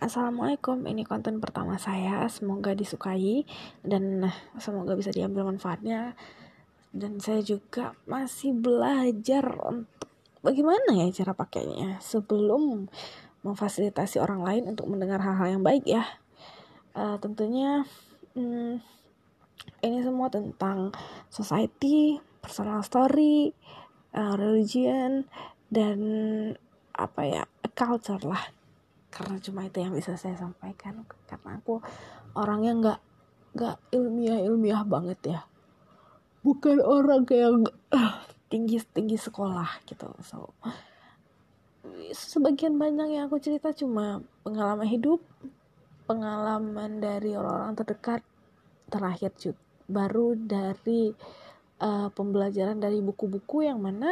Assalamualaikum, ini konten pertama saya. Semoga disukai dan semoga bisa diambil manfaatnya. Dan saya juga masih belajar untuk bagaimana ya cara pakainya sebelum memfasilitasi orang lain untuk mendengar hal-hal yang baik ya. Uh, tentunya hmm, ini semua tentang society, personal story, uh, religion dan apa ya, culture lah karena cuma itu yang bisa saya sampaikan. Karena aku orangnya nggak nggak ilmiah ilmiah banget ya. Bukan orang kayak uh, tinggi tinggi sekolah gitu. So sebagian banyak yang aku cerita cuma pengalaman hidup pengalaman dari orang-orang terdekat terakhir baru dari uh, pembelajaran dari buku-buku yang mana